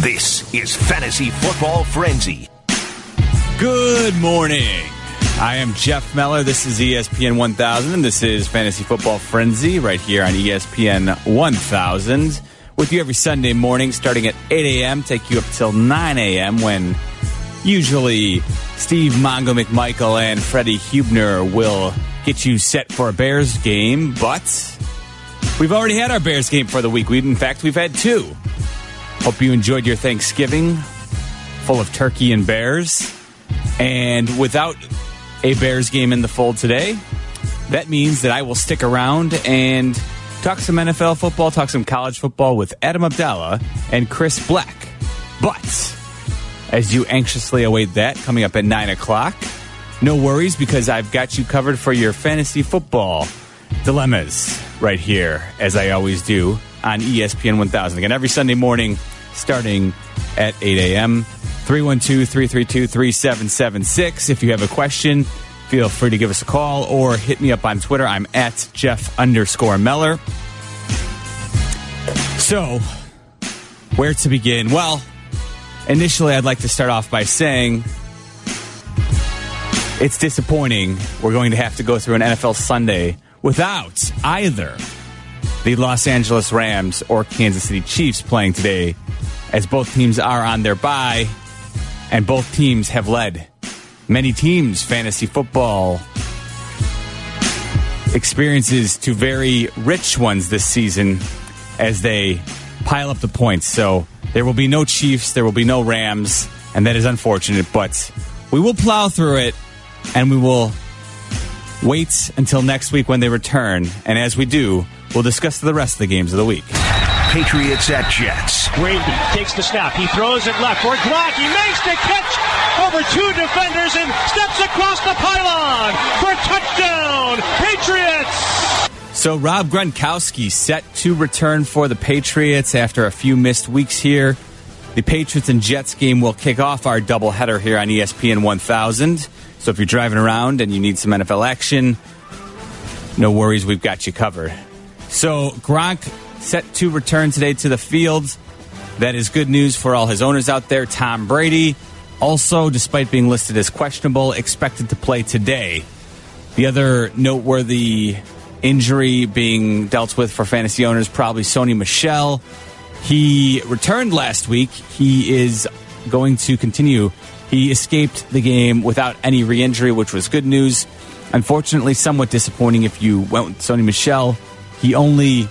This is Fantasy Football Frenzy. Good morning. I am Jeff Meller. This is ESPN 1000, and this is Fantasy Football Frenzy right here on ESPN 1000. With you every Sunday morning, starting at 8 a.m., take you up till 9 a.m. when usually Steve Mongo McMichael and Freddie Hubner will get you set for a Bears game, but we've already had our Bears game for the week. We, in fact, we've had two. Hope you enjoyed your Thanksgiving full of turkey and bears. And without a Bears game in the fold today, that means that I will stick around and talk some NFL football, talk some college football with Adam Abdallah and Chris Black. But as you anxiously await that coming up at 9 o'clock, no worries because I've got you covered for your fantasy football dilemmas right here, as I always do on ESPN 1000. Again, every Sunday morning starting at 8 a.m. 312 332 3776. If you have a question, feel free to give us a call or hit me up on Twitter. I'm at Jeff underscore Meller. So, where to begin? Well, initially, I'd like to start off by saying it's disappointing we're going to have to go through an NFL Sunday without either the Los Angeles Rams or Kansas City Chiefs playing today, as both teams are on their bye and both teams have led many teams' fantasy football experiences to very rich ones this season as they pile up the points. So there will be no Chiefs, there will be no Rams, and that is unfortunate, but we will plow through it and we will wait until next week when they return. And as we do, we'll discuss the rest of the games of the week. Patriots at Jets. Brady takes the snap. He throws it left for Gronk. He makes the catch over two defenders and steps across the pylon for touchdown. Patriots. So Rob Gronkowski set to return for the Patriots after a few missed weeks here. The Patriots and Jets game will kick off our doubleheader here on ESPN 1000. So if you're driving around and you need some NFL action, no worries, we've got you covered. So Gronk set to return today to the field. That is good news for all his owners out there. Tom Brady, also, despite being listed as questionable, expected to play today. The other noteworthy injury being dealt with for fantasy owners, probably Sony Michel. He returned last week. He is going to continue. He escaped the game without any re injury, which was good news. Unfortunately, somewhat disappointing if you went with Sony Michel. He only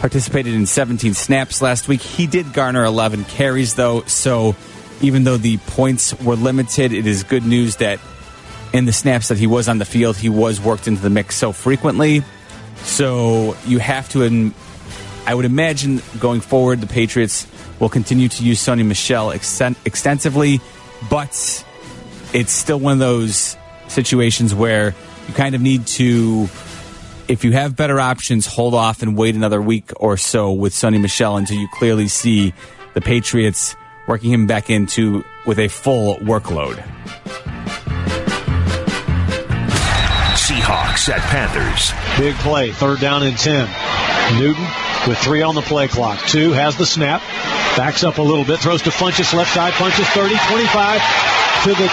participated in 17 snaps last week. He did garner 11 carries, though. So even though the points were limited, it is good news that in the snaps that he was on the field, he was worked into the mix so frequently. So you have to, I would imagine going forward, the Patriots will continue to use Sony Michel exten- extensively, but it's still one of those situations where you kind of need to, if you have better options, hold off and wait another week or so with Sony Michel until you clearly see the Patriots working him back into with a full workload. Seahawks at Panthers. Big play, third down and 10. Newton with three on the play clock. Two has the snap, backs up a little bit, throws to Funchess left side, Funchess 30, 25 to the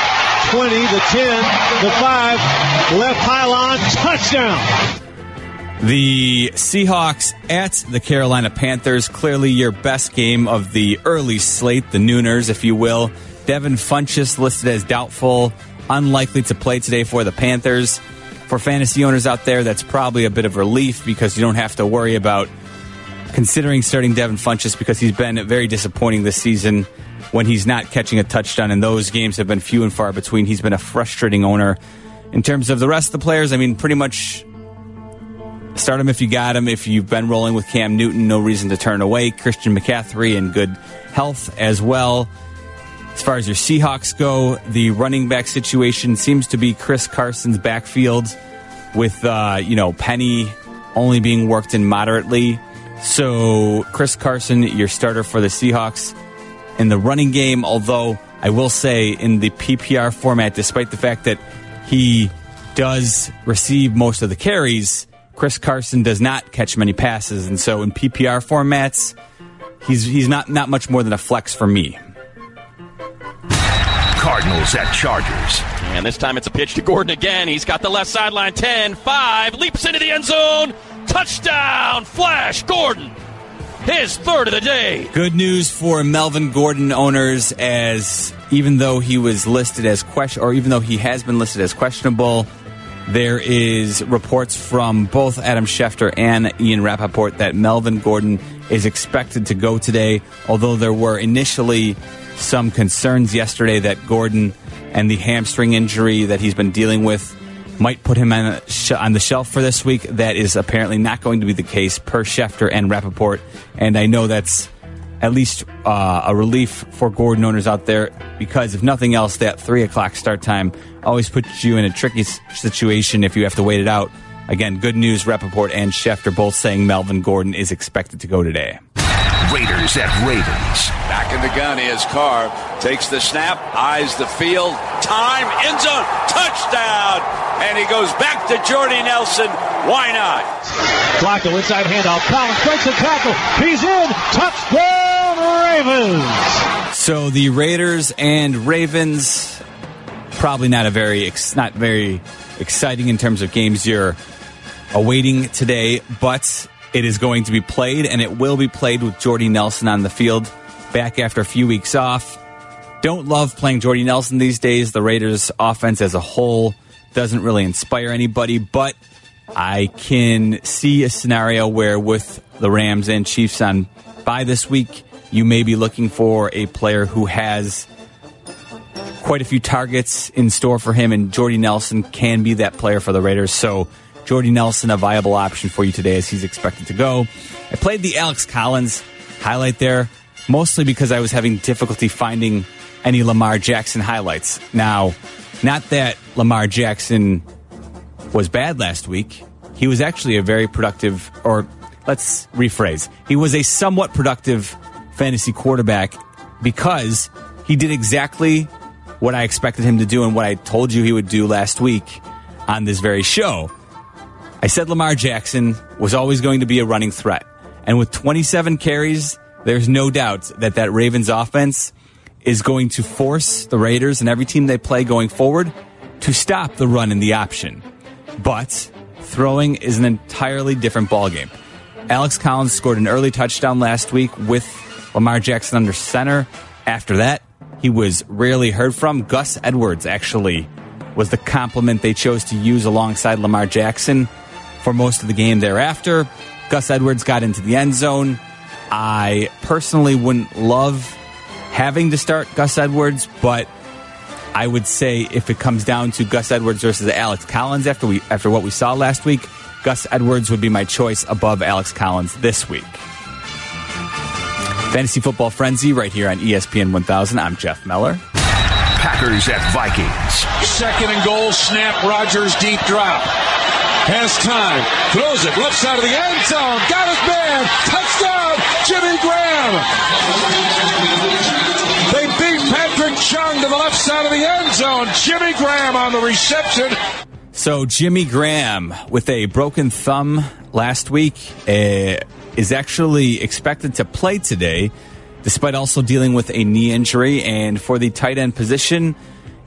20, the 10, the 5, left pylon, touchdown. The Seahawks at the Carolina Panthers, clearly your best game of the early slate, the Nooners, if you will. Devin Funchess listed as doubtful, unlikely to play today for the Panthers. For fantasy owners out there, that's probably a bit of relief because you don't have to worry about considering starting Devin Funchess because he's been very disappointing this season when he's not catching a touchdown, and those games have been few and far between. He's been a frustrating owner. In terms of the rest of the players, I mean, pretty much Start him if you got him. If you've been rolling with Cam Newton, no reason to turn away. Christian McCaffrey in good health as well. As far as your Seahawks go, the running back situation seems to be Chris Carson's backfield with, uh, you know, Penny only being worked in moderately. So, Chris Carson, your starter for the Seahawks in the running game, although I will say in the PPR format, despite the fact that he does receive most of the carries, Chris Carson does not catch many passes. And so in PPR formats, he's he's not not much more than a flex for me. Cardinals at Chargers. And this time it's a pitch to Gordon again. He's got the left sideline 10 5, leaps into the end zone. Touchdown! Flash Gordon. His third of the day. Good news for Melvin Gordon owners, as even though he was listed as question, or even though he has been listed as questionable, there is reports from both Adam Schefter and Ian Rapoport that Melvin Gordon is expected to go today. Although there were initially some concerns yesterday that Gordon and the hamstring injury that he's been dealing with might put him on, on, the shelf for this week. That is apparently not going to be the case per Schefter and Rapoport. And I know that's at least uh, a relief for Gordon owners out there because, if nothing else, that 3 o'clock start time always puts you in a tricky situation if you have to wait it out. Again, good news Rapoport and Schefter both saying Melvin Gordon is expected to go today. Raiders at Ravens. Back in the gun is Carr. Takes the snap, eyes the field. Time, end zone, touchdown! And he goes back to Jordy Nelson. Why not? Flacco inside handoff. Collins breaks the tackle. He's in. Touchdown Ravens. So the Raiders and Ravens probably not a very not very exciting in terms of games you're awaiting today, but it is going to be played, and it will be played with Jordy Nelson on the field back after a few weeks off. Don't love playing Jordy Nelson these days. The Raiders' offense as a whole doesn't really inspire anybody, but I can see a scenario where with the Rams and Chiefs on by this week, you may be looking for a player who has quite a few targets in store for him, and Jordy Nelson can be that player for the Raiders. So Jordy Nelson, a viable option for you today as he's expected to go. I played the Alex Collins highlight there, mostly because I was having difficulty finding any Lamar Jackson highlights. Now, not that Lamar Jackson was bad last week. He was actually a very productive, or let's rephrase, he was a somewhat productive fantasy quarterback because he did exactly what I expected him to do and what I told you he would do last week on this very show. I said Lamar Jackson was always going to be a running threat. And with 27 carries, there's no doubt that that Ravens offense is going to force the Raiders and every team they play going forward to stop the run in the option. But throwing is an entirely different ballgame. Alex Collins scored an early touchdown last week with Lamar Jackson under center. After that, he was rarely heard from. Gus Edwards actually was the compliment they chose to use alongside Lamar Jackson for most of the game thereafter. Gus Edwards got into the end zone. I personally wouldn't love having to start Gus Edwards, but I would say if it comes down to Gus Edwards versus Alex Collins after we after what we saw last week, Gus Edwards would be my choice above Alex Collins this week. Fantasy Football Frenzy right here on ESPN 1000. I'm Jeff Meller. Packers at Vikings. Second and goal, snap, Rodgers deep drop. Has time. Throws it left side of the end zone. Got his man. Touchdown, Jimmy Graham. They beat Patrick Chung to the left side of the end zone. Jimmy Graham on the reception. So Jimmy Graham with a broken thumb last week uh, is actually expected to play today, despite also dealing with a knee injury. And for the tight end position,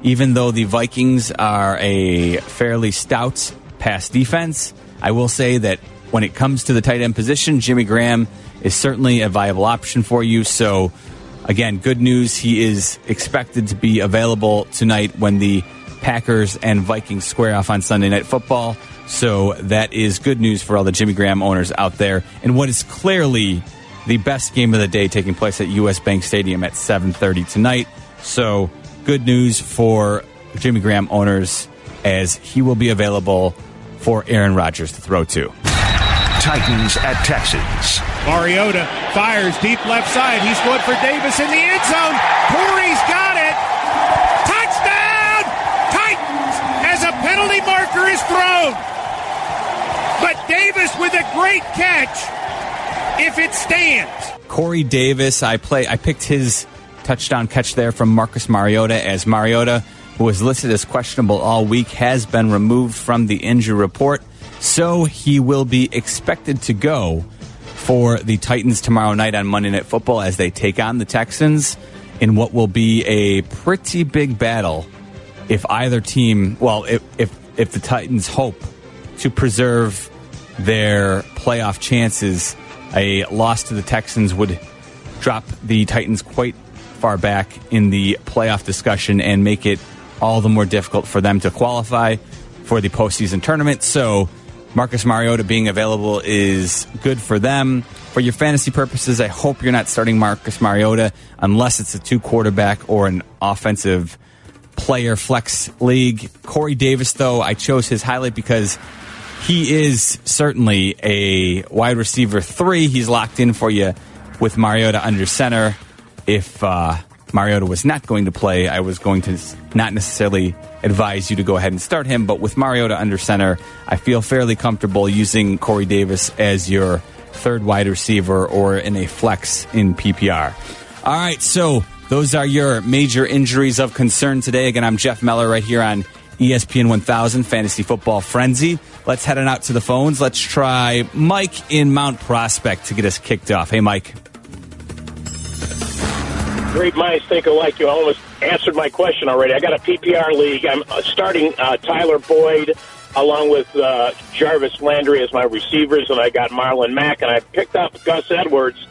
even though the Vikings are a fairly stout pass defense. I will say that when it comes to the tight end position, Jimmy Graham is certainly a viable option for you. So, again, good news. He is expected to be available tonight when the Packers and Vikings square off on Sunday Night Football. So, that is good news for all the Jimmy Graham owners out there. And what is clearly the best game of the day taking place at US Bank Stadium at 7:30 tonight. So, good news for Jimmy Graham owners as he will be available for Aaron Rodgers to throw to. Titans at Texans. Mariota fires deep left side. He's good for Davis in the end zone. Corey's got it. Touchdown! Titans as a is thrown. But Davis with a great catch if it stands. Corey Davis, I play I picked his touchdown catch there from Marcus Mariota as Mariota who was listed as questionable all week, has been removed from the injury report. So he will be expected to go for the Titans tomorrow night on Monday Night Football as they take on the Texans in what will be a pretty big battle if either team, well, if, if, if the Titans hope to preserve their playoff chances, a loss to the Texans would drop the Titans quite far back in the playoff discussion and make it all the more difficult for them to qualify for the postseason tournament. So, Marcus Mariota being available is good for them. For your fantasy purposes, I hope you're not starting Marcus Mariota unless it's a two quarterback or an offensive player flex league. Corey Davis, though, I chose his highlight because he is certainly a wide receiver three. He's locked in for you with Mariota under center. If uh, Mariota was not going to play, I was going to not necessarily advise you to go ahead and start him. But with Mariota under center, I feel fairly comfortable using Corey Davis as your third wide receiver or in a flex in PPR. All right, so those are your major injuries of concern today. Again, I'm Jeff Meller right here on ESPN 1000 Fantasy Football Frenzy. Let's head on out to the phones. Let's try Mike in Mount Prospect to get us kicked off. Hey, Mike. Great minds think alike. You almost answered my question already. I got a PPR league. I'm uh, starting uh, Tyler Boyd along with uh, Jarvis Landry as my receivers, and I got Marlon Mack, and I picked up Gus Edwards,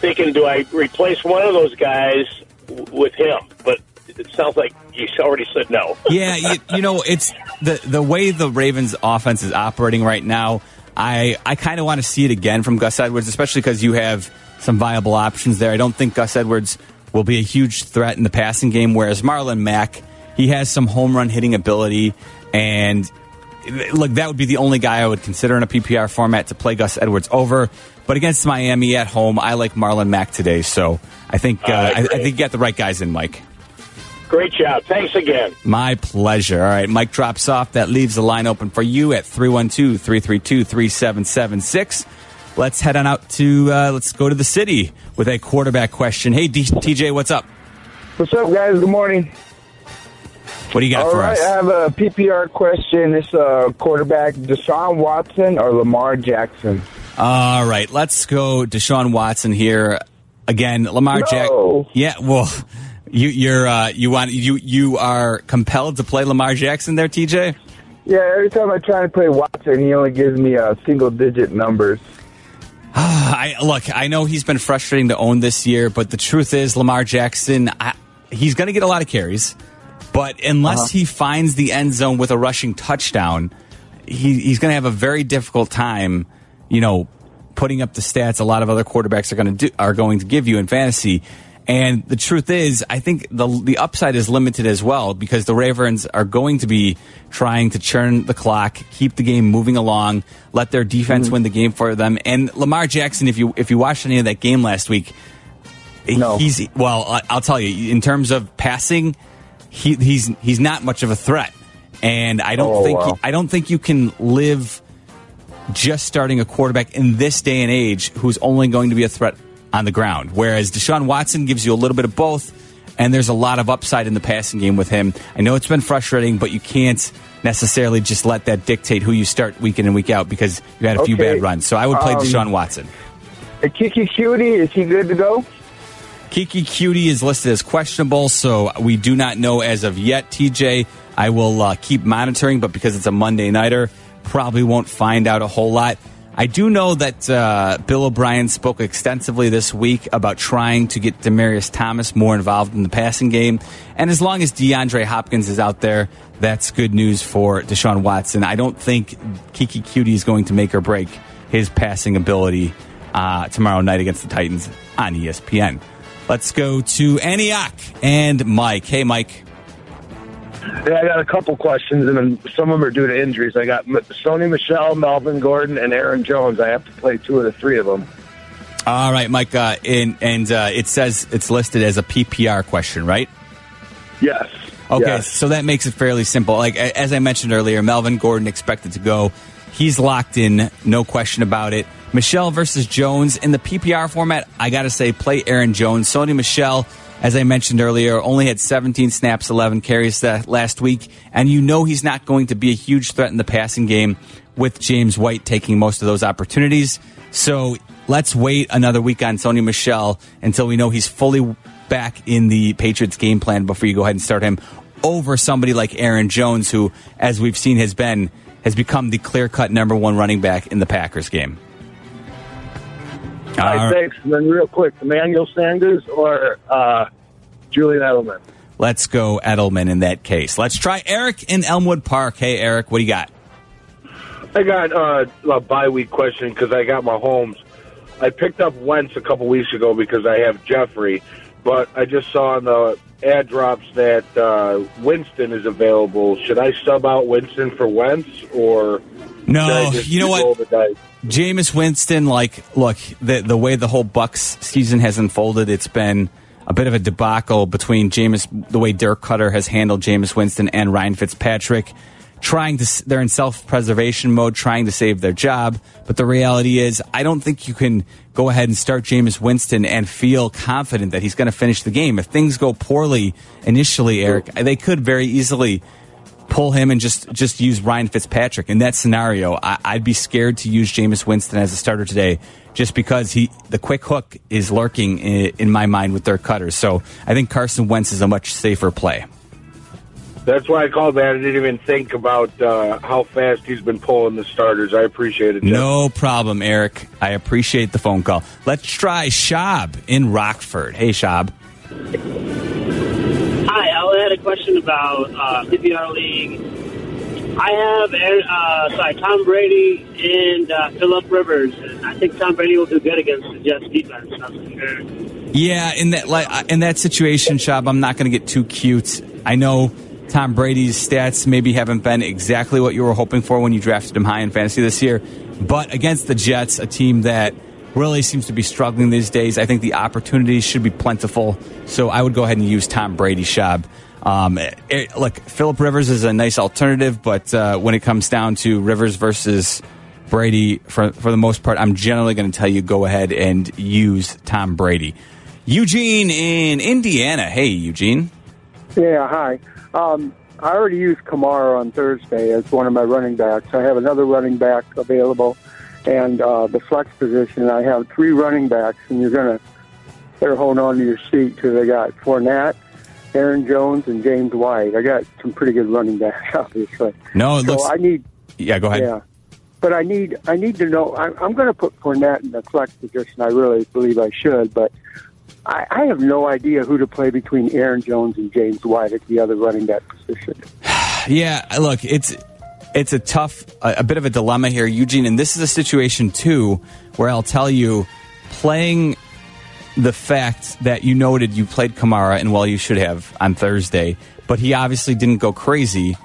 thinking, do I replace one of those guys with him? But it sounds like you already said no. yeah, you, you know, it's the the way the Ravens offense is operating right now. I I kind of want to see it again from Gus Edwards, especially because you have some viable options there. I don't think Gus Edwards will be a huge threat in the passing game, whereas Marlon Mack, he has some home run hitting ability, and look, that would be the only guy I would consider in a PPR format to play Gus Edwards over. But against Miami at home, I like Marlon Mack today, so I think uh, I, I think you got the right guys in, Mike. Great job. Thanks again. My pleasure. All right, Mike drops off. That leaves the line open for you at 312 332 3776. Let's head on out to, uh, let's go to the city with a quarterback question. Hey, D- TJ, what's up? What's up, guys? Good morning. What do you got All for right, us? I have a PPR question. It's uh, quarterback Deshaun Watson or Lamar Jackson. All right, let's go Deshaun Watson here again. Lamar. No. Yeah, well, you you're uh, you want you you are compelled to play Lamar Jackson there, TJ. Yeah, every time I try to play Watson, he only gives me uh, single digit numbers. I look. I know he's been frustrating to own this year, but the truth is, Lamar Jackson, I, he's going to get a lot of carries, but unless Uh-huh. he finds the end zone with a rushing touchdown, he, he's going to have a very difficult time. You know, putting up the stats a lot of other quarterbacks are going to do are going to give you in fantasy. And the truth is, I think the the upside is limited as well because the Ravens are going to be trying to churn the clock, keep the game moving along, let their defense win the game for them. And Lamar Jackson, if you if you watched any of that game last week, No. he's well. I'll tell you, in terms of passing, he, he's he's not much of a threat. And I don't Oh, think wow. I don't think you can live just starting a quarterback in this day and age who's only going to be a threat on the ground. Whereas Deshaun Watson gives you a little bit of both, and there's a lot of upside in the passing game with him. I know it's been frustrating, but you can't necessarily just let that dictate who you start week in and week out because you had a few bad runs. So I would play Um, Deshaun Watson. Keke Coutee, is he good to go? Keke Coutee is listed as questionable, so we do not know as of yet. TJ, I will uh, keep monitoring, but because it's a Monday nighter, probably won't find out a whole lot. I do know that uh, Bill O'Brien spoke extensively this week about trying to get Demaryius Thomas more involved in the passing game, and as long as DeAndre Hopkins is out there, that's good news for Deshaun Watson. I don't think Keke Coutee is going to make or break his passing ability uh, tomorrow night against the Titans on ESPN. Let's go to Antioch and Mike. Hey, Mike. Yeah, I got a couple questions, and then some of them are due to injuries. I got Sony Michel, Melvin Gordon, and Aaron Jones. I have to play two of the three of them. All right, Mike. Uh, and and uh, it says it's listed as a PPR question, right? Yes. Okay, Yes. so that makes it fairly simple. Like as I mentioned earlier, Melvin Gordon expected to go. He's locked in, no question about it. Michel versus Jones in the PPR format. I got to say, play Aaron Jones. Sony Michel, as I mentioned earlier, only had 17 snaps, 11 carries last week, and you know he's not going to be a huge threat in the passing game with James White taking most of those opportunities. So let's wait another week on Sony Michel until we know he's fully back in the Patriots game plan before you go ahead and start him over somebody like Aaron Jones, who, as we've seen, has been has become the clear cut number one running back in the Packers game. All right, thanks. And then real quick, Emmanuel Sanders or uh, Julian Edelman? Let's go Edelman in that case. Let's try Eric in Elmwood Park. Hey, Eric, what do you got? I got uh, a bye week question because I got my homes. I picked up Wentz a couple weeks ago because I have Jeffery, but I just saw on the ad drops that uh, Winston is available. Should I sub out Winston for Wentz or no? You know what? Jameis Winston, like, look, the the way the whole Bucs season has unfolded, it's been a bit of a debacle between Jameis, the way Dirk Koetter has handled Jameis Winston and Ryan Fitzpatrick. Trying to, they're in self preservation mode, trying to save their job. But the reality is, I don't think you can go ahead and start Jameis Winston and feel confident that he's going to finish the game. If things go poorly initially, Eric, they could very easily pull him and just just use Ryan Fitzpatrick. In that scenario, I, would be scared to use Jameis Winston as a starter today, just because he the quick hook is lurking in, in my mind with their cutters. So I think Carson Wentz is a much safer play. That's why I called, man. I didn't even think about uh, how fast he's been pulling the starters. I appreciate it. Jeff. No problem, Eric. I appreciate the phone call. Let's try Shab in Rockford. Hey, Shab. Hi, I had a question about uh, PPR League. I have uh, sorry Tom Brady and uh, Philip Rivers. I think Tom Brady will do good against the Jets defense. That's for sure. Yeah, in that like in that situation, Shab, I'm not going to get too cute. I know Tom Brady's stats maybe haven't been exactly what you were hoping for when you drafted him high in fantasy this year. But against the Jets, a team that really seems to be struggling these days, I think the opportunities should be plentiful. So I would go ahead and use Tom Brady Shab. Um, look, Philip Rivers is a nice alternative, but uh, when it comes down to Rivers versus Brady, for, for the most part, I'm generally going to tell you go ahead and use Tom Brady. Eugene in Indiana. Hey, Eugene. Yeah, hi. Um, I already used Kamara on Thursday as one of my running backs. I have another running back available, and uh, the flex position. I have three running backs, and you're gonna better hold on to your seat because I got Fournette, Aaron Jones, and James White. I got some pretty good running backs, obviously. No, it so looks. I need. Yeah, go ahead. Yeah, but I need I need to know. I'm, I'm going to put Fournette in the flex position. I really believe I should, but I, I have no idea who to play between Aaron Jones and James White at the other running back position. yeah, look, it's it's a tough, a, a bit of a dilemma here, Eugene, and this is a situation too where I'll tell you, playing the fact that you noted you played Kamara and well, you should have on Thursday, but he obviously didn't go crazy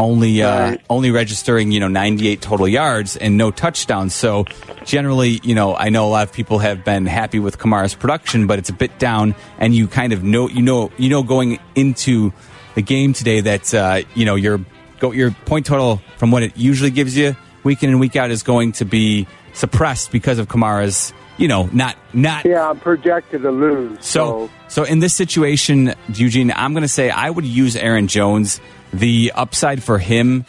only uh, right. only registering you know 98 total yards and no touchdowns. So generally, you know, I know a lot of people have been happy with Kamara's production, but it's a bit down, and you kind of know you know you know going into the game today that uh, you know your go your point total from what it usually gives you week in and week out is going to be suppressed because of Kamara's you know not not yeah I'm projected to lose. So so, so in this situation, Eugene, I'm going to say I would use Aaron Jones the upside for him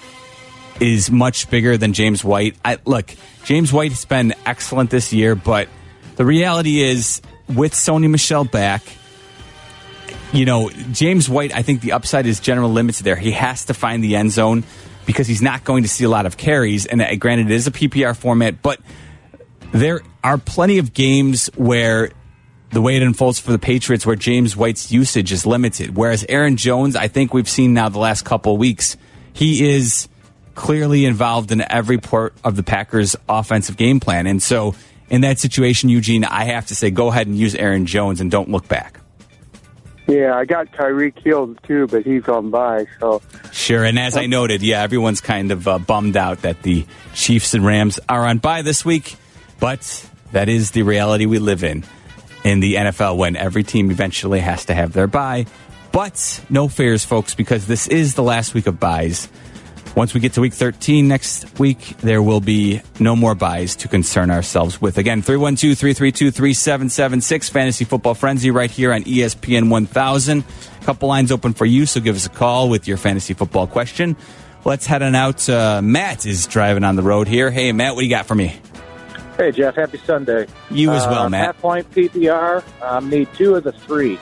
is much bigger than James White. I, look, James White has been excellent this year, but the reality is with Sony Michel back, you know, James White, I think the upside is general limits there. He has to find the end zone because he's not going to see a lot of carries. And uh, granted, it is a PPR format, but there are plenty of games where the way it unfolds for the Patriots, where James White's usage is limited. Whereas Aaron Jones, I think we've seen now the last couple weeks, he is clearly involved in every part of the Packers' offensive game plan. And so, in that situation, Eugene, I have to say, go ahead and use Aaron Jones and don't look back. Yeah, I got Tyreek Hill too, but he's on by. So sure. And as I noted, yeah, everyone's kind of uh, bummed out that the Chiefs and Rams are on by this week, but that is the reality we live in in the NFL when every team eventually has to have their bye. But no fears, folks, because this is the last week of buys. Once we get to week 13 next week, there will be no more buys to concern ourselves with. Again, 312 332 3776, Fantasy Football Frenzy, right here on ESPN 1000. A couple lines open for you, so give us a call with your fantasy football question. Let's head on out. Uh, Matt is driving on the road here. Hey, Matt, what do you got for me? Hey, Jeff. Happy Sunday. You as well, uh, Matt. Half point PPR. Um, need two of the three: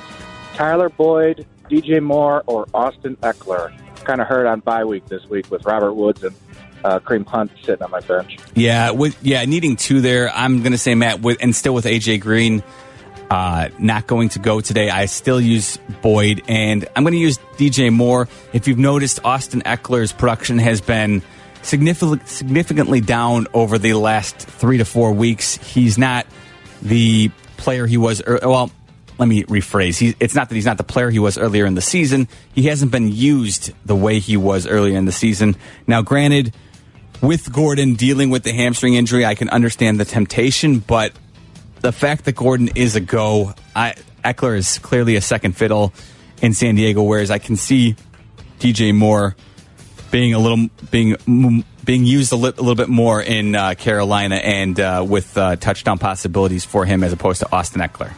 Tyler Boyd, DJ Moore, or Austin Ekeler. Kind of hurt on bye week this week with Robert Woods and uh, Kareem Hunt sitting on my bench. Yeah, with yeah, needing two there. I'm going to say Matt, with, and still with AJ Green, uh, not going to go today. I still use Boyd, and I'm going to use DJ Moore. If you've noticed, Austin Ekeler's production has been significantly significantly down over the last three to four weeks. He's not the player he was. Well, let me rephrase. It's not that he's not the player he was earlier in the season. He hasn't been used the way he was earlier in the season. Now, granted, with Gordon dealing with the hamstring injury, I can understand the temptation, but the fact that Gordon is a go, I, Ekeler is clearly a second fiddle in San Diego, whereas I can see DJ Moore being a little being being used a, li- a little bit more in uh, Carolina and uh, with uh, touchdown possibilities for him as opposed to Austin Ekeler.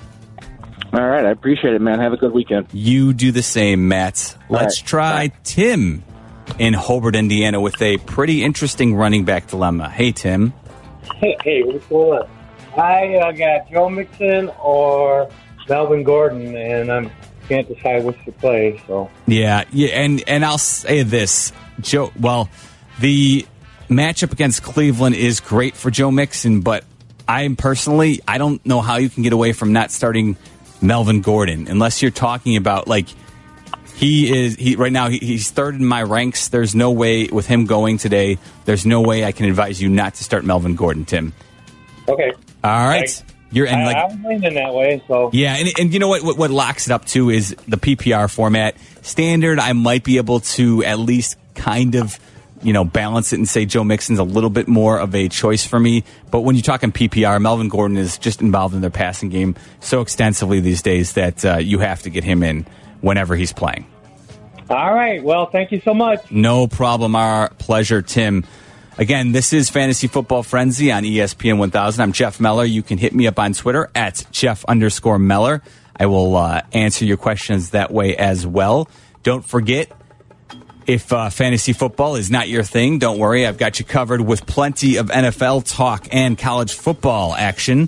All right, I appreciate it, man. Have a good weekend. You do the same, Matt. Let's right. try Tim in Hobart, Indiana, with a pretty interesting running back dilemma. Hey, Tim. Hey, hey, what's going on? I uh, got Joe Mixon or Melvin Gordon, and I can't decide which to play. So Yeah, yeah, and and I'll say this, Joe. Well, the matchup against Cleveland is great for Joe Mixon, but I personally, I don't know how you can get away from not starting Melvin Gordon unless you're talking about like he is he right now he, he's third in my ranks. There's no way with him going today. There's no way I can advise you not to start Melvin Gordon, Tim. okay, All right, you're and like I'm leaning that way. So yeah, and, and you know what, what? What locks it up too is the PPR format. Standard, I might be able to at least kind of, you know, balance it and say Joe Mixon's a little bit more of a choice for me. But when you're talking PPR, Melvin Gordon is just involved in their passing game so extensively these days that uh, you have to get him in whenever he's playing. all right. Well, thank you so much. No problem. Our pleasure, Tim. Again, this is Fantasy Football Frenzy on ESPN 1000. I'm Jeff Meller. You can hit me up on Twitter at Jeff underscore Meller. I will uh, answer your questions that way as well. Don't forget, if uh, fantasy football is not your thing, don't worry. I've got you covered with plenty of NFL talk and college football action.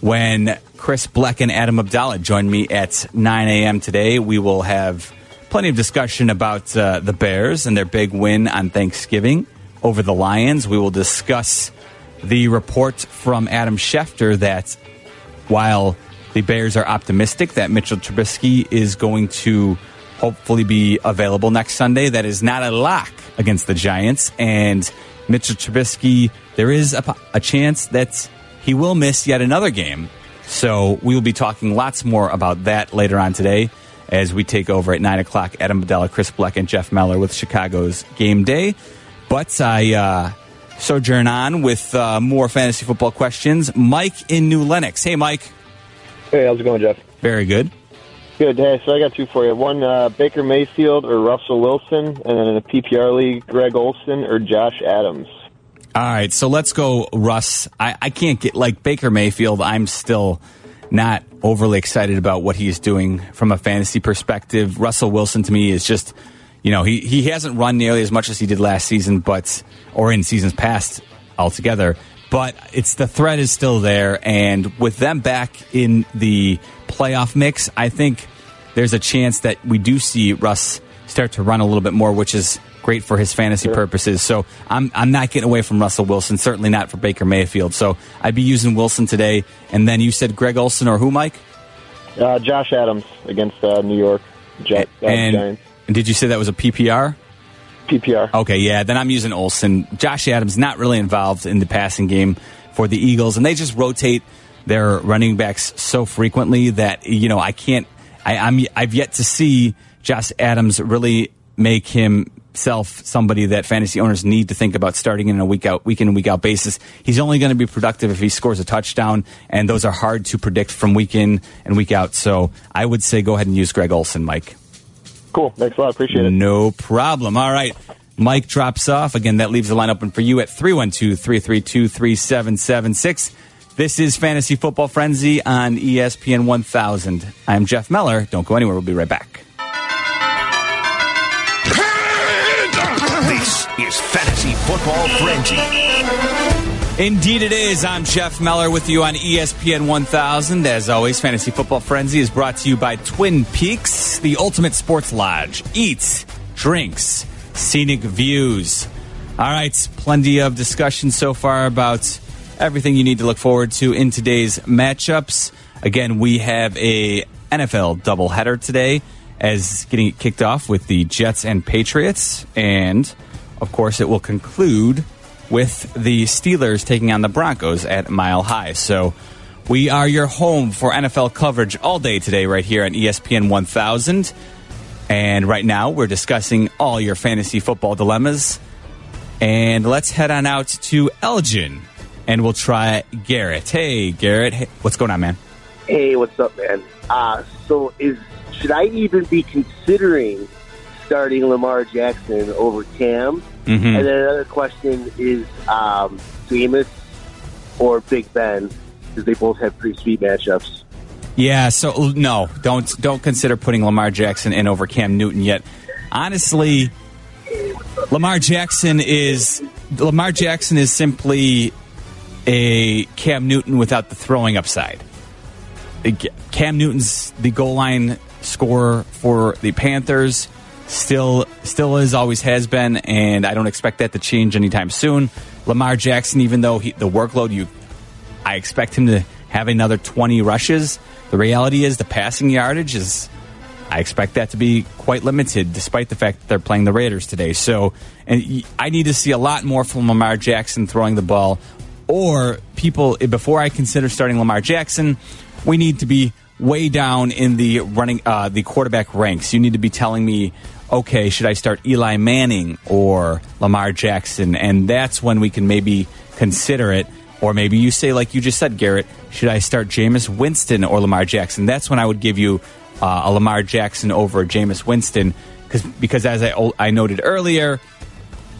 When Chris Bleck and Adam Abdallah join me at 9 a.m. today, we will have plenty of discussion about uh, the Bears and their big win on Thanksgiving over the Lions. We will discuss the report from Adam Schefter that while the Bears are optimistic that Mitchell Trubisky is going to hopefully be available next Sunday, that is not a lock against the Giants. And Mitchell Trubisky, there is a, a chance that he will miss yet another game. So we will be talking lots more about that later on today as we take over at 9 o'clock. Adam Bedella, Chris Bleck, and Jeff Meller with Chicago's Game Day. But I uh, sojourn on with uh, more fantasy football questions. Mike in New Lenox. Hey, Mike. Hey, how's it going, Jeff? Very good. Good. Hey, so I got two for you. One, uh, Baker Mayfield or Russell Wilson, and then in a PPR league, Greg Olsen or Josh Adams. All right, so let's go, Russ. I, I can't get like Baker Mayfield. I'm still not overly excited about what he's doing from a fantasy perspective. Russell Wilson to me is just, you know, he he hasn't run nearly as much as he did last season, but or in seasons past altogether. But it's the threat is still there, and with them back in the playoff mix, I think there's a chance that we do see Russ start to run a little bit more, which is great for his fantasy purposes. So I'm I'm not getting away from Russell Wilson, certainly not for Baker Mayfield. So I'd be using Wilson today. And then you said Greg Olsen or who, Mike? Uh, Josh Adams against uh, New York Gi- uh, and, Giants. and did you say that was a PPR? PPR. Okay, yeah. Then I'm using Olsen. Josh Adams not really involved in the passing game for the Eagles, and they just rotate their running backs so frequently that you know I can't. I, I'm I've yet to see Josh Adams really make himself somebody that fantasy owners need to think about starting in a week out, week in week out basis. He's only going to be productive if he scores a touchdown, and those are hard to predict from week in and week out. So I would say go ahead and use Greg Olsen, Mike. Cool. Thanks a lot. Appreciate it. No problem. All right. Mike drops off. Again, that leaves the line open for you at 312 332 3776. This is Fantasy Football Frenzy on ESPN 1000. I'm Jeff Meller. Don't go anywhere. We'll be right back. This is Fantasy Football Frenzy. Indeed, it is. I'm Jeff Meller with you on ESPN 1000. As always, Fantasy Football Frenzy is brought to you by Twin Peaks, the ultimate sports lodge. Eats, drinks, scenic views. All right, plenty of discussion so far about everything you need to look forward to in today's matchups. Again, we have a NFL doubleheader today as getting it kicked off with the Jets and Patriots. And, of course, it will conclude with the Steelers taking on the Broncos at Mile High. So we are your home for NFL coverage all day today, right here on ESPN 1000. And right now, we're discussing all your fantasy football dilemmas. And let's head on out to Elgin, and we'll try Garrett. Hey, Garrett, hey, what's going on, man? Hey, what's up, man? Uh, so is should I even be considering starting Lamar Jackson over Cam? Mhm. And then another question is um, Jameis or Big Ben, because they both have pretty sweet matchups. Yeah, so no, don't don't consider putting Lamar Jackson in over Cam Newton yet. Honestly, Lamar Jackson is Lamar Jackson is simply a Cam Newton without the throwing upside. Cam Newton's the goal line scorer for the Panthers. Still, still is, always has been, and I don't expect that to change anytime soon. Lamar Jackson, even though he, the workload you I expect him to have another 20 rushes. The reality is the passing yardage is I expect that to be quite limited despite the fact that they're playing the Raiders today. So and I need to see a lot more from Lamar Jackson throwing the ball or people before I consider starting Lamar Jackson, we need to be way down in the running uh, the quarterback ranks. You need to be telling me okay, should I start Eli Manning or Lamar Jackson? And that's when we can maybe consider it. Or maybe you say, like you just said, Garrett, should I start Jameis Winston or Lamar Jackson? That's when I would give you uh, a Lamar Jackson over Jameis Winston. Cause, because as I, I noted earlier,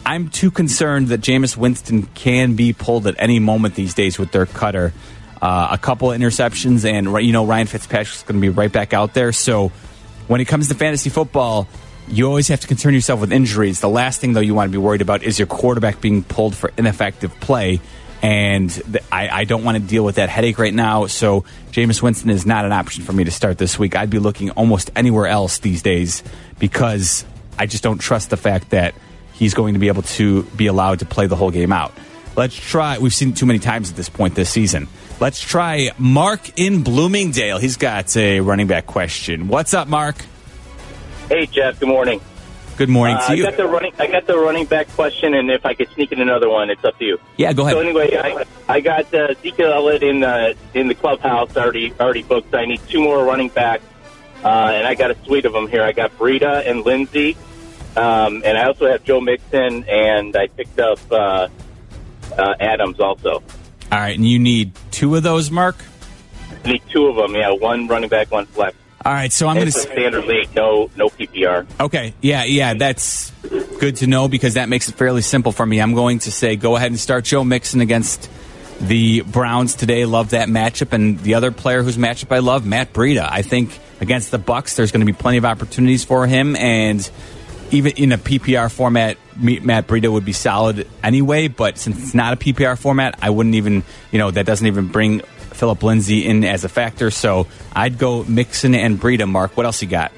I'm too concerned that Jameis Winston can be pulled at any moment these days with their cutter. Uh, a couple of interceptions, and you know Ryan Fitzpatrick's going to be right back out there. So when it comes to fantasy football, you always have to concern yourself with injuries. The last thing, though, you want to be worried about is your quarterback being pulled for ineffective play. And th- I, I don't want to deal with that headache right now. So Jameis Winston is not an option for me to start this week. I'd be looking almost anywhere else these days because I just don't trust the fact that he's going to be able to be allowed to play the whole game out. Let's try. We've seen it too many times at this point this season. Let's try Mark in Bloomingdale. He's got a running back question. What's up, Mark? Hey Jeff, good morning. Good morning Uh, to I you. got the running. I got the running back question, and if I could sneak in another one, it's up to you. Yeah, go ahead. So anyway, I, I got uh, Ezekiel Elliott in the in the clubhouse already already booked. I need two more running backs, uh, and I got a suite of them here. I got Breida and Lindsay, um, and I also have Joe Mixon, and I picked up uh, uh, Adams also. All right, and you need two of those, Mark. I need two of them. Yeah, one running back, one flex. All right, so I'm going to. standard league, no no PPR. Okay, yeah, yeah, that's good to know because that makes it fairly simple for me. I'm going to say go ahead and start Joe Mixon against the Browns today. Love that matchup, and the other player whose matchup I love, Matt Breida. I think against the Bucs, there's going to be plenty of opportunities for him, and even in a PPR format, Matt Breida would be solid anyway. But since it's not a PPR format, I wouldn't even, you know, that doesn't even bring Philip Lindsay in as a factor. So I'd go Mixon and Breida. Mark, what else you got?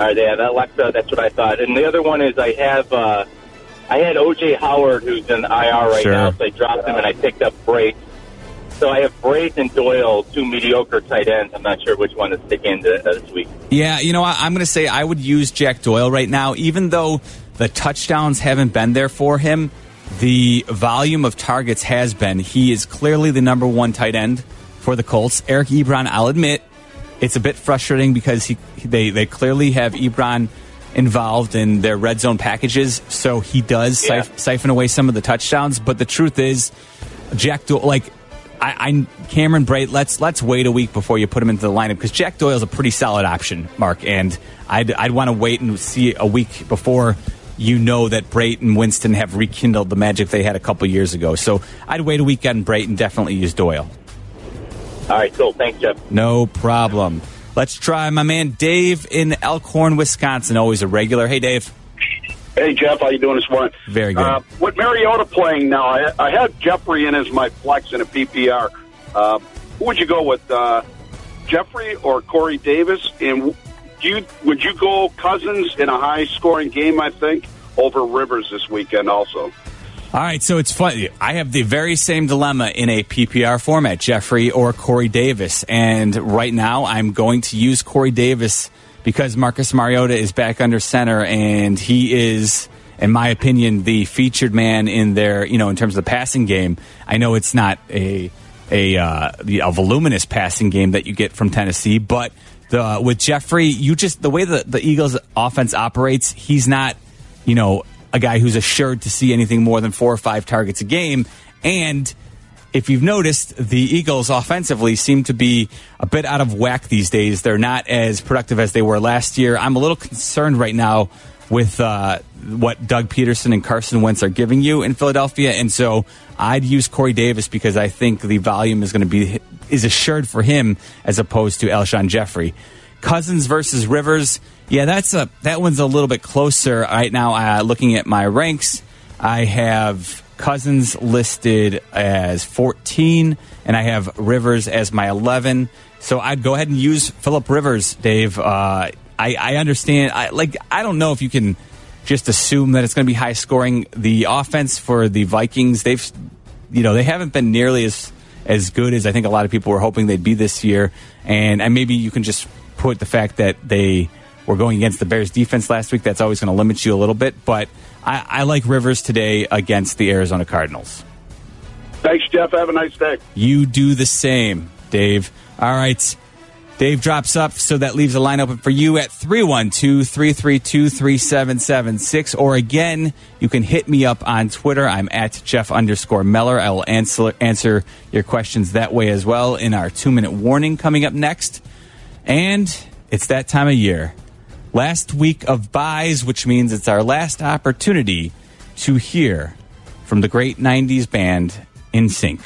All right, yeah, that Alexa, that's what I thought. And the other one is I have uh, I had OJ Howard who's in IR right Sure. now, so I dropped him and I picked up Brace. So I have Brace and Doyle, two mediocre tight ends. I'm not sure which one to stick into uh, this week. Yeah, you know, I, I'm going to say I would use Jack Doyle right now, even though the touchdowns haven't been there for him. The volume of targets has been. He is clearly the number one tight end for the Colts. Eric Ebron, I'll admit, it's a bit frustrating because he they they clearly have Ebron involved in their red zone packages, so he does siph- siphon away some of the touchdowns. But the truth is, Jack Doyle, like I, I Cameron Brate, let's let's wait a week before you put him into the lineup because Jack Doyle's a pretty solid option, Mark, and I'd I'd want to wait and see a week before you know that Brate and Winston have rekindled the magic they had a couple years ago. So I'd wait a week on Brate and definitely use Doyle. All right, cool. Thanks, Jeff. No problem. Let's try my man Dave in Elkhorn, Wisconsin. Always a regular. Hey, Dave. Hey Jeff, how you doing this morning? Very good. Uh, with Mariota playing now, I, I had Jeffery in as my flex in a PPR. Uh, who would you go with, uh, Jeffery or Corey Davis? And do you would you go Cousins in a high scoring game? I think over Rivers this weekend also. All right, so it's funny. I have the very same dilemma in a PPR format, Jeffery or Corey Davis. And right now, I'm going to use Corey Davis because Marcus Mariota is back under center, and he is, in my opinion, the featured man in their, you know, in terms of the passing game. I know it's not a a, uh, a voluminous passing game that you get from Tennessee, but the with Jeffery, you just the way the the Eagles offense operates, he's not, you know a guy who's assured to see anything more than four or five targets a game. And if you've noticed, the Eagles offensively seem to be a bit out of whack these days. They're not as productive as they were last year. I'm a little concerned right now with uh, what Doug Pederson and Carson Wentz are giving you in Philadelphia, and so I'd use Corey Davis because I think the volume is going to be is assured for him as opposed to Alshon Jeffery. Cousins versus Rivers. Yeah, that's a that one's a little bit closer right now. Uh, looking at my ranks, I have Cousins listed as 14, and I have Rivers as my 11. So I'd go ahead and use Philip Rivers, Dave. Uh, I, I understand. I like. I don't know if you can just assume that it's going to be high scoring. The offense for the Vikings, they've, you know, they haven't been nearly as as good as I think a lot of people were hoping they'd be this year. And, and maybe you can just put the fact that they were going against the Bears defense last week. That's always going to limit you a little bit. But I, I like Rivers today against the Arizona Cardinals. Thanks, Jeff. Have a nice day. You do the same, Dave. All right. Dave drops up, so that leaves a line open for you at 312 332 3776. Or again, you can hit me up on Twitter. I'm at Jeff underscore Meller. I will answer, answer your questions that way as well in our two minute warning coming up next. And it's that time of year. Last week of byes, which means it's our last opportunity to hear from the great 90s band NSYNC.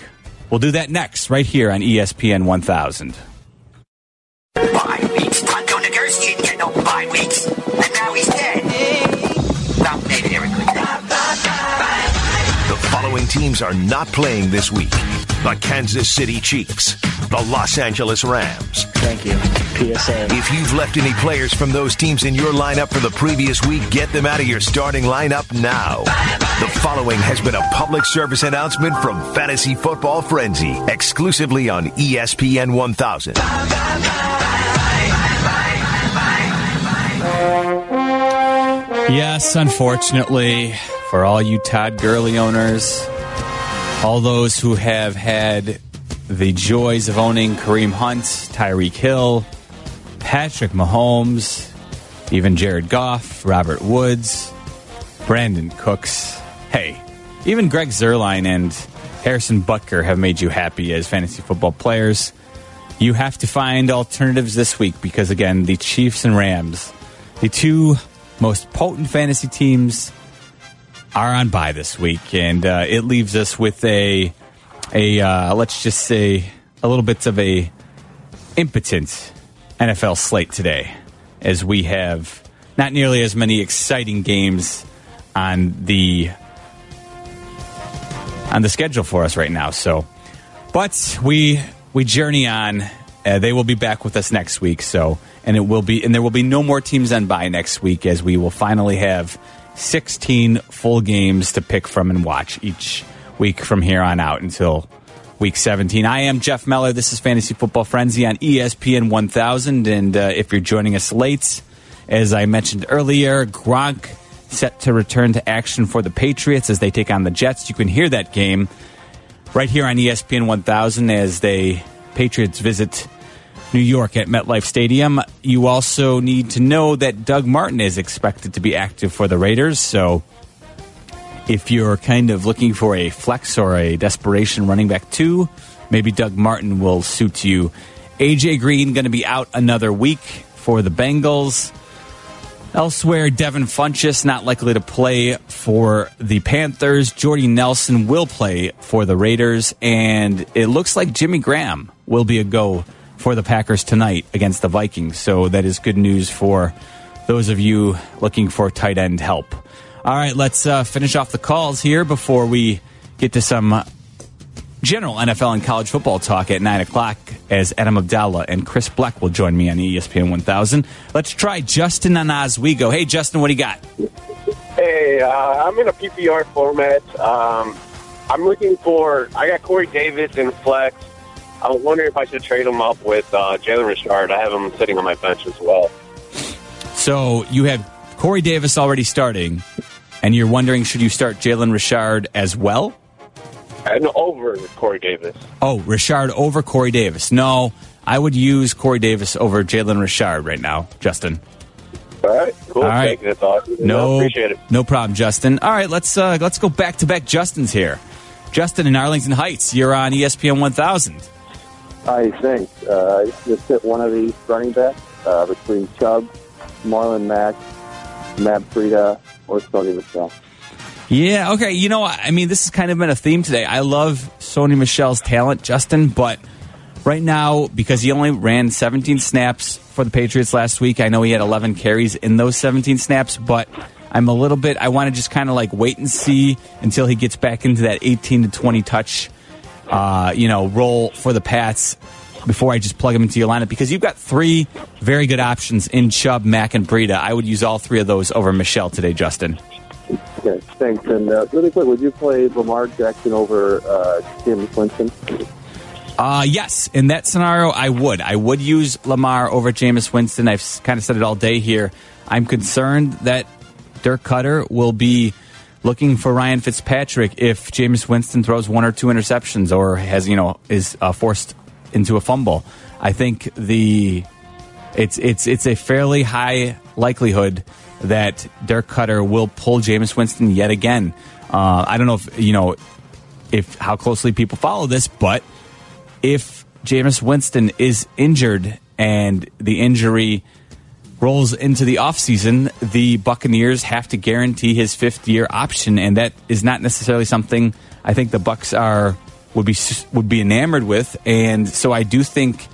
We'll do that next, right here on ESPN 1000. Bye weeks. Following teams are not playing this week the Kansas City Chiefs, the Los Angeles Rams. Thank you. PSA. If you've left any players from those teams in your lineup for the previous week, get them out of your starting lineup now. The following has been a public service announcement from Fantasy Football Frenzy, exclusively on ESPN 1000. Yes, unfortunately, for all you Todd Gurley owners, all those who have had the joys of owning Kareem Hunt, Tyreek Hill, Patrick Mahomes, even Jared Goff, Robert Woods, Brandin Cooks. Hey, even Greg Zuerlein and Harrison Butker have made you happy as fantasy football players. You have to find alternatives this week because, again, the Chiefs and Rams, the two most potent fantasy teams, are on bye this week, and uh, it leaves us with a a uh, let's just say a little bit of a impotent NFL slate today, as we have not nearly as many exciting games on the on the schedule for us right now. So, but we we journey on. Uh, they will be back with us next week. So, and it will be and there will be no more teams on bye next week, as we will finally have 16 full games to pick from and watch each week from here on out until week 17. I am Jeff Meller. This is Fantasy Football Frenzy on ESPN 1000. And uh, if you're joining us late, as I mentioned earlier, Gronk set to return to action for the Patriots as they take on the Jets. You can hear that game right here on ESPN 1000 as they Patriots visit New York at MetLife Stadium. You also need to know that Doug Martin is expected to be active for the Raiders. So if you're kind of looking for a flex or a desperation running back two, maybe Doug Martin will suit you. AJ Green going to be out another week for the Bengals. Elsewhere, Devin Funchess not likely to play for the Panthers. Jordy Nelson will play for the Raiders, and it looks like Jimmy Graham will be a go for the Packers tonight against the Vikings. So that is good news for those of you looking for tight end help. All right, let's uh, finish off the calls here before we get to some general NFL and college football talk at 9 o'clock as Adam Abdallah and Chris Black will join me on ESPN 1000. Let's try Justin on Oswego. Hey, Justin, what do you got? Hey, uh, I'm in a PPR format. Um, I'm looking for. I got Corey Davis in flex. I was wondering if I should trade him up with uh, Jalen Richard. I have him sitting on my bench as well. So you have Corey Davis already starting, and you're wondering should you start Jalen Richard as well? And over Corey Davis. Oh, Richard over Corey Davis. No, I would use Corey Davis over Jalen Richard right now, Justin. All right, cool. All right. That's awesome. No, appreciate it. no problem, Justin. All right, let's uh, let's go back to back. Justin's here. Justin in Arlington Heights. You're on ESPN 1000. Hi, thanks. Uh, I just hit one of these running backs uh, between Chubb, Marlon Mack, Matt Breida, or Sony Michel. Yeah, okay. You know, I mean, this has kind of been a theme today. I love Sony Michel's talent, Justin, but right now, because he only ran 17 snaps for the Patriots last week, I know he had 11 carries in those 17 snaps, but I'm a little bit, I want to just kind of like wait and see until he gets back into that 18 to 20 touch, uh, you know, role for the Pats before I just plug him into your lineup because you've got three very good options in Chubb, Mack, and Breida. I would use all three of those over Michel today, Justin. Okay, thanks. And uh, really quick, would you play Lamar Jackson over uh, Jameis Winston? Uh, yes, in that scenario, I would. I would use Lamar over Jameis Winston. I've kind of said it all day here. I'm concerned that Dirk Koetter will be looking for Ryan Fitzpatrick if Jameis Winston throws one or two interceptions or has, you know, is uh, forced into a fumble. I think the it's it's it's a fairly high likelihood that Dirk Koetter will pull Jameis Winston yet again. Uh, I don't know if you know if how closely people follow this, but if Jameis Winston is injured and the injury rolls into the offseason, the Buccaneers have to guarantee his fifth year option, and that is not necessarily something I think the Bucs are would be would be enamored with. And so I do think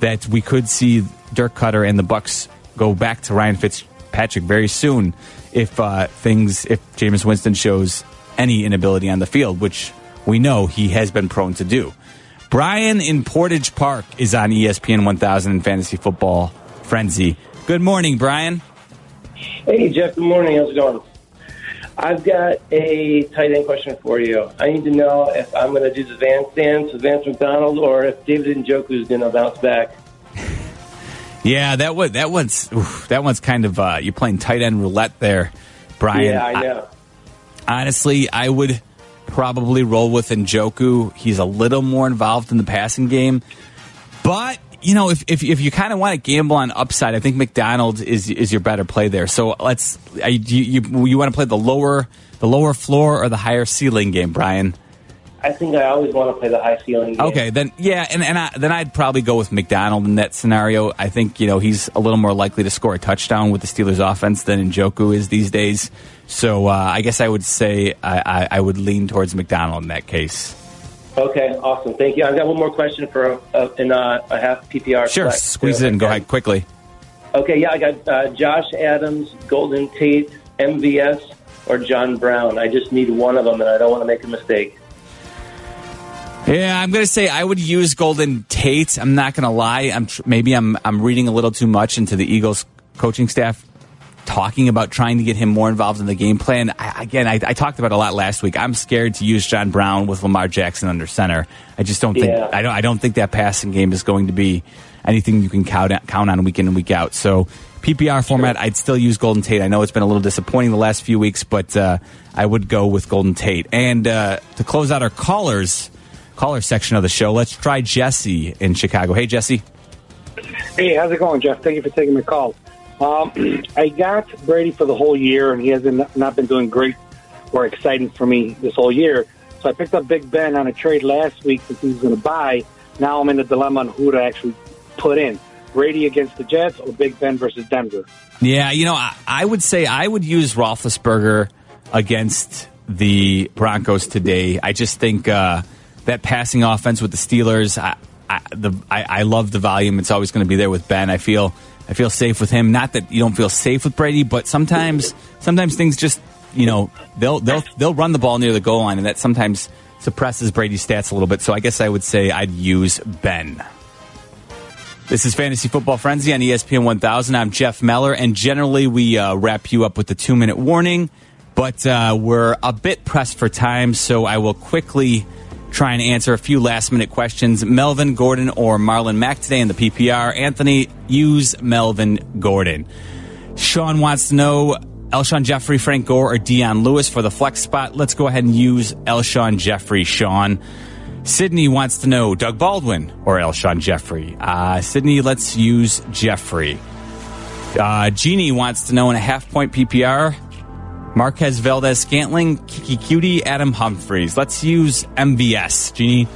that we could see Dirk Koetter and the Bucs go back to Ryan Fitzpatrick very soon if uh, things if Jameis Winston shows any inability on the field, which we know he has been prone to do. Brian in Portage Park is on ESPN 1000 in Fantasy Football Frenzy. Good morning, Brian. Hey, Jeff. Good morning. How's it going? I've got a tight end question for you. I need to know if I'm going to do the Van stance with Vance McDonald or if David Njoku is going to bounce back. Yeah, that one, that one's oof, that one's kind of uh, you're playing tight end roulette there, Brian. Yeah, I know. honestly, I would probably roll with Njoku. He's a little more involved in the passing game, but you know, if if, if you kind of want to gamble on upside, I think McDonald is is your better play there. So let's I, you you, you want to play the lower the lower floor or the higher ceiling game, Brian. I think I always want to play the high ceiling game. Okay, then yeah, and and I, then I'd probably go with McDonald in that scenario. I think you know he's a little more likely to score a touchdown with the Steelers' offense than Njoku is these days. So uh, I guess I would say I, I, I would lean towards McDonald in that case. Okay, awesome. Thank you. I've got one more question for uh, in uh, a half PPR. Sure, squeeze it in. Go ahead quickly. Okay, yeah, I got uh, Josh Adams, Golden Tate, MVS, or John Brown. I just need one of them, and I don't want to make a mistake. Yeah, I'm going to say I would use Golden Tate. I'm not going to lie. I'm tr- maybe I'm I'm reading a little too much into the Eagles coaching staff talking about trying to get him more involved in the game plan. I, again, I, I talked about it a lot last week. I'm scared to use John Brown with Lamar Jackson under center. I just don't think Yeah. I don't I don't think that passing game is going to be anything you can count count on week in and week out. So PPR format, I'd still use Golden Tate. I know it's been a little disappointing the last few weeks, but uh, I would go with Golden Tate. And uh, to close out our callers caller section of the show, let's try Jesse in Chicago. Hey, Jesse. Hey, how's it going, Jeff? Thank you for taking my call. Um, I got Brady for the whole year, and he hasn't not been doing great or exciting for me this whole year. So I picked up Big Ben on a trade last week since he was going to bye. Now I'm in a dilemma on who to actually put in: Brady against the Jets or Big Ben versus Denver. Yeah, you know, I, I would say I would use Roethlisberger against the Broncos today. I just think uh, that passing offense with the Steelers, I, I, the, I, I love the volume. It's always going to be there with Ben. I feel I feel safe with him. Not that you don't feel safe with Brady, but sometimes sometimes things just you know they'll they'll they'll run the ball near the goal line, and that sometimes suppresses Brady's stats a little bit. So I guess I would say I'd use Ben. This is Fantasy Football Frenzy on ESPN 1000. I'm Jeff Meller, and generally we uh, wrap you up with the two minute warning, but uh, we're a bit pressed for time, so I will quickly try and answer a few last minute questions. Melvin Gordon or Marlon Mack today in the PPR. Anthony, use Melvin Gordon. Sean wants to know Alshon Jeffery, Frank Gore, or Dion Lewis for the flex spot. Let's go ahead and use Alshon Jeffery, Sean. Sydney wants to know Doug Baldwin or Alshon Jeffery. Uh, Sydney, let's use Jeffery. Uh, Jeannie wants to know in a half point PPR Marquez Valdez Scantling, Keke Coutee, Adam Humphries. Let's use MVS, Jeannie.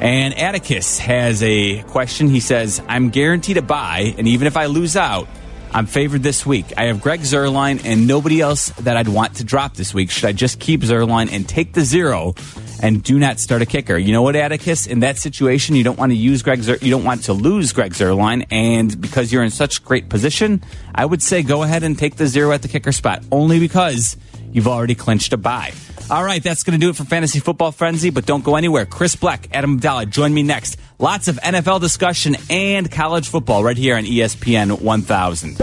And Atticus has a question. He says, I'm guaranteed a bye, and even if I lose out, I'm favored this week. I have Greg Zuerlein and nobody else that I'd want to drop this week. Should I just keep Zuerlein and take the zero and do not start a kicker? You know what, Atticus? In that situation, you don't want to use Greg. Zer- you don't want to lose Greg Zuerlein, and because you're in such great position, I would say go ahead and take the zero at the kicker spot. Only because you've already clinched a bye. All right, that's going to do it for Fantasy Football Frenzy, but don't go anywhere. Chris Black, Adam Abdallah, join me next. Lots of NFL discussion and college football right here on ESPN 1000.